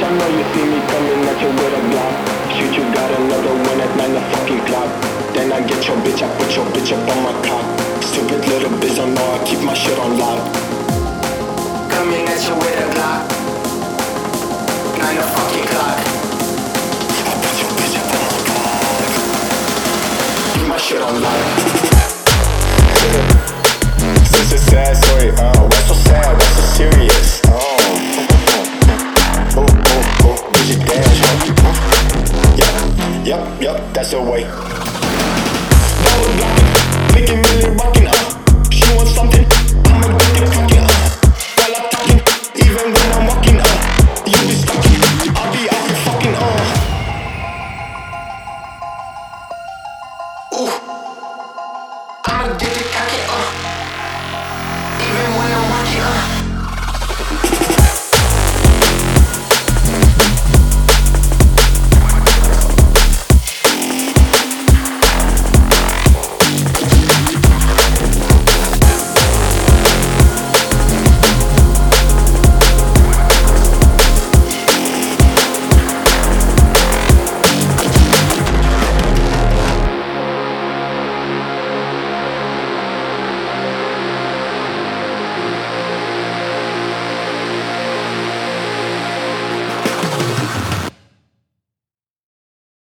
Coming at you with a block. Shoot, you got another one at nine fucking clock. Then I get your bitch, I put your bitch up on my cock. Stupid little bitch, I know I keep my shit on lock. Coming at you with a Glock. Nine fucking clock. I put your bitch up on my. Keep my shit on lock. Yup. That's the way. Uh. She something, I'ma get it cracking, uh. While I'm even when I'm walking, uh. You be I'll be out fucking, uh. Ooh, it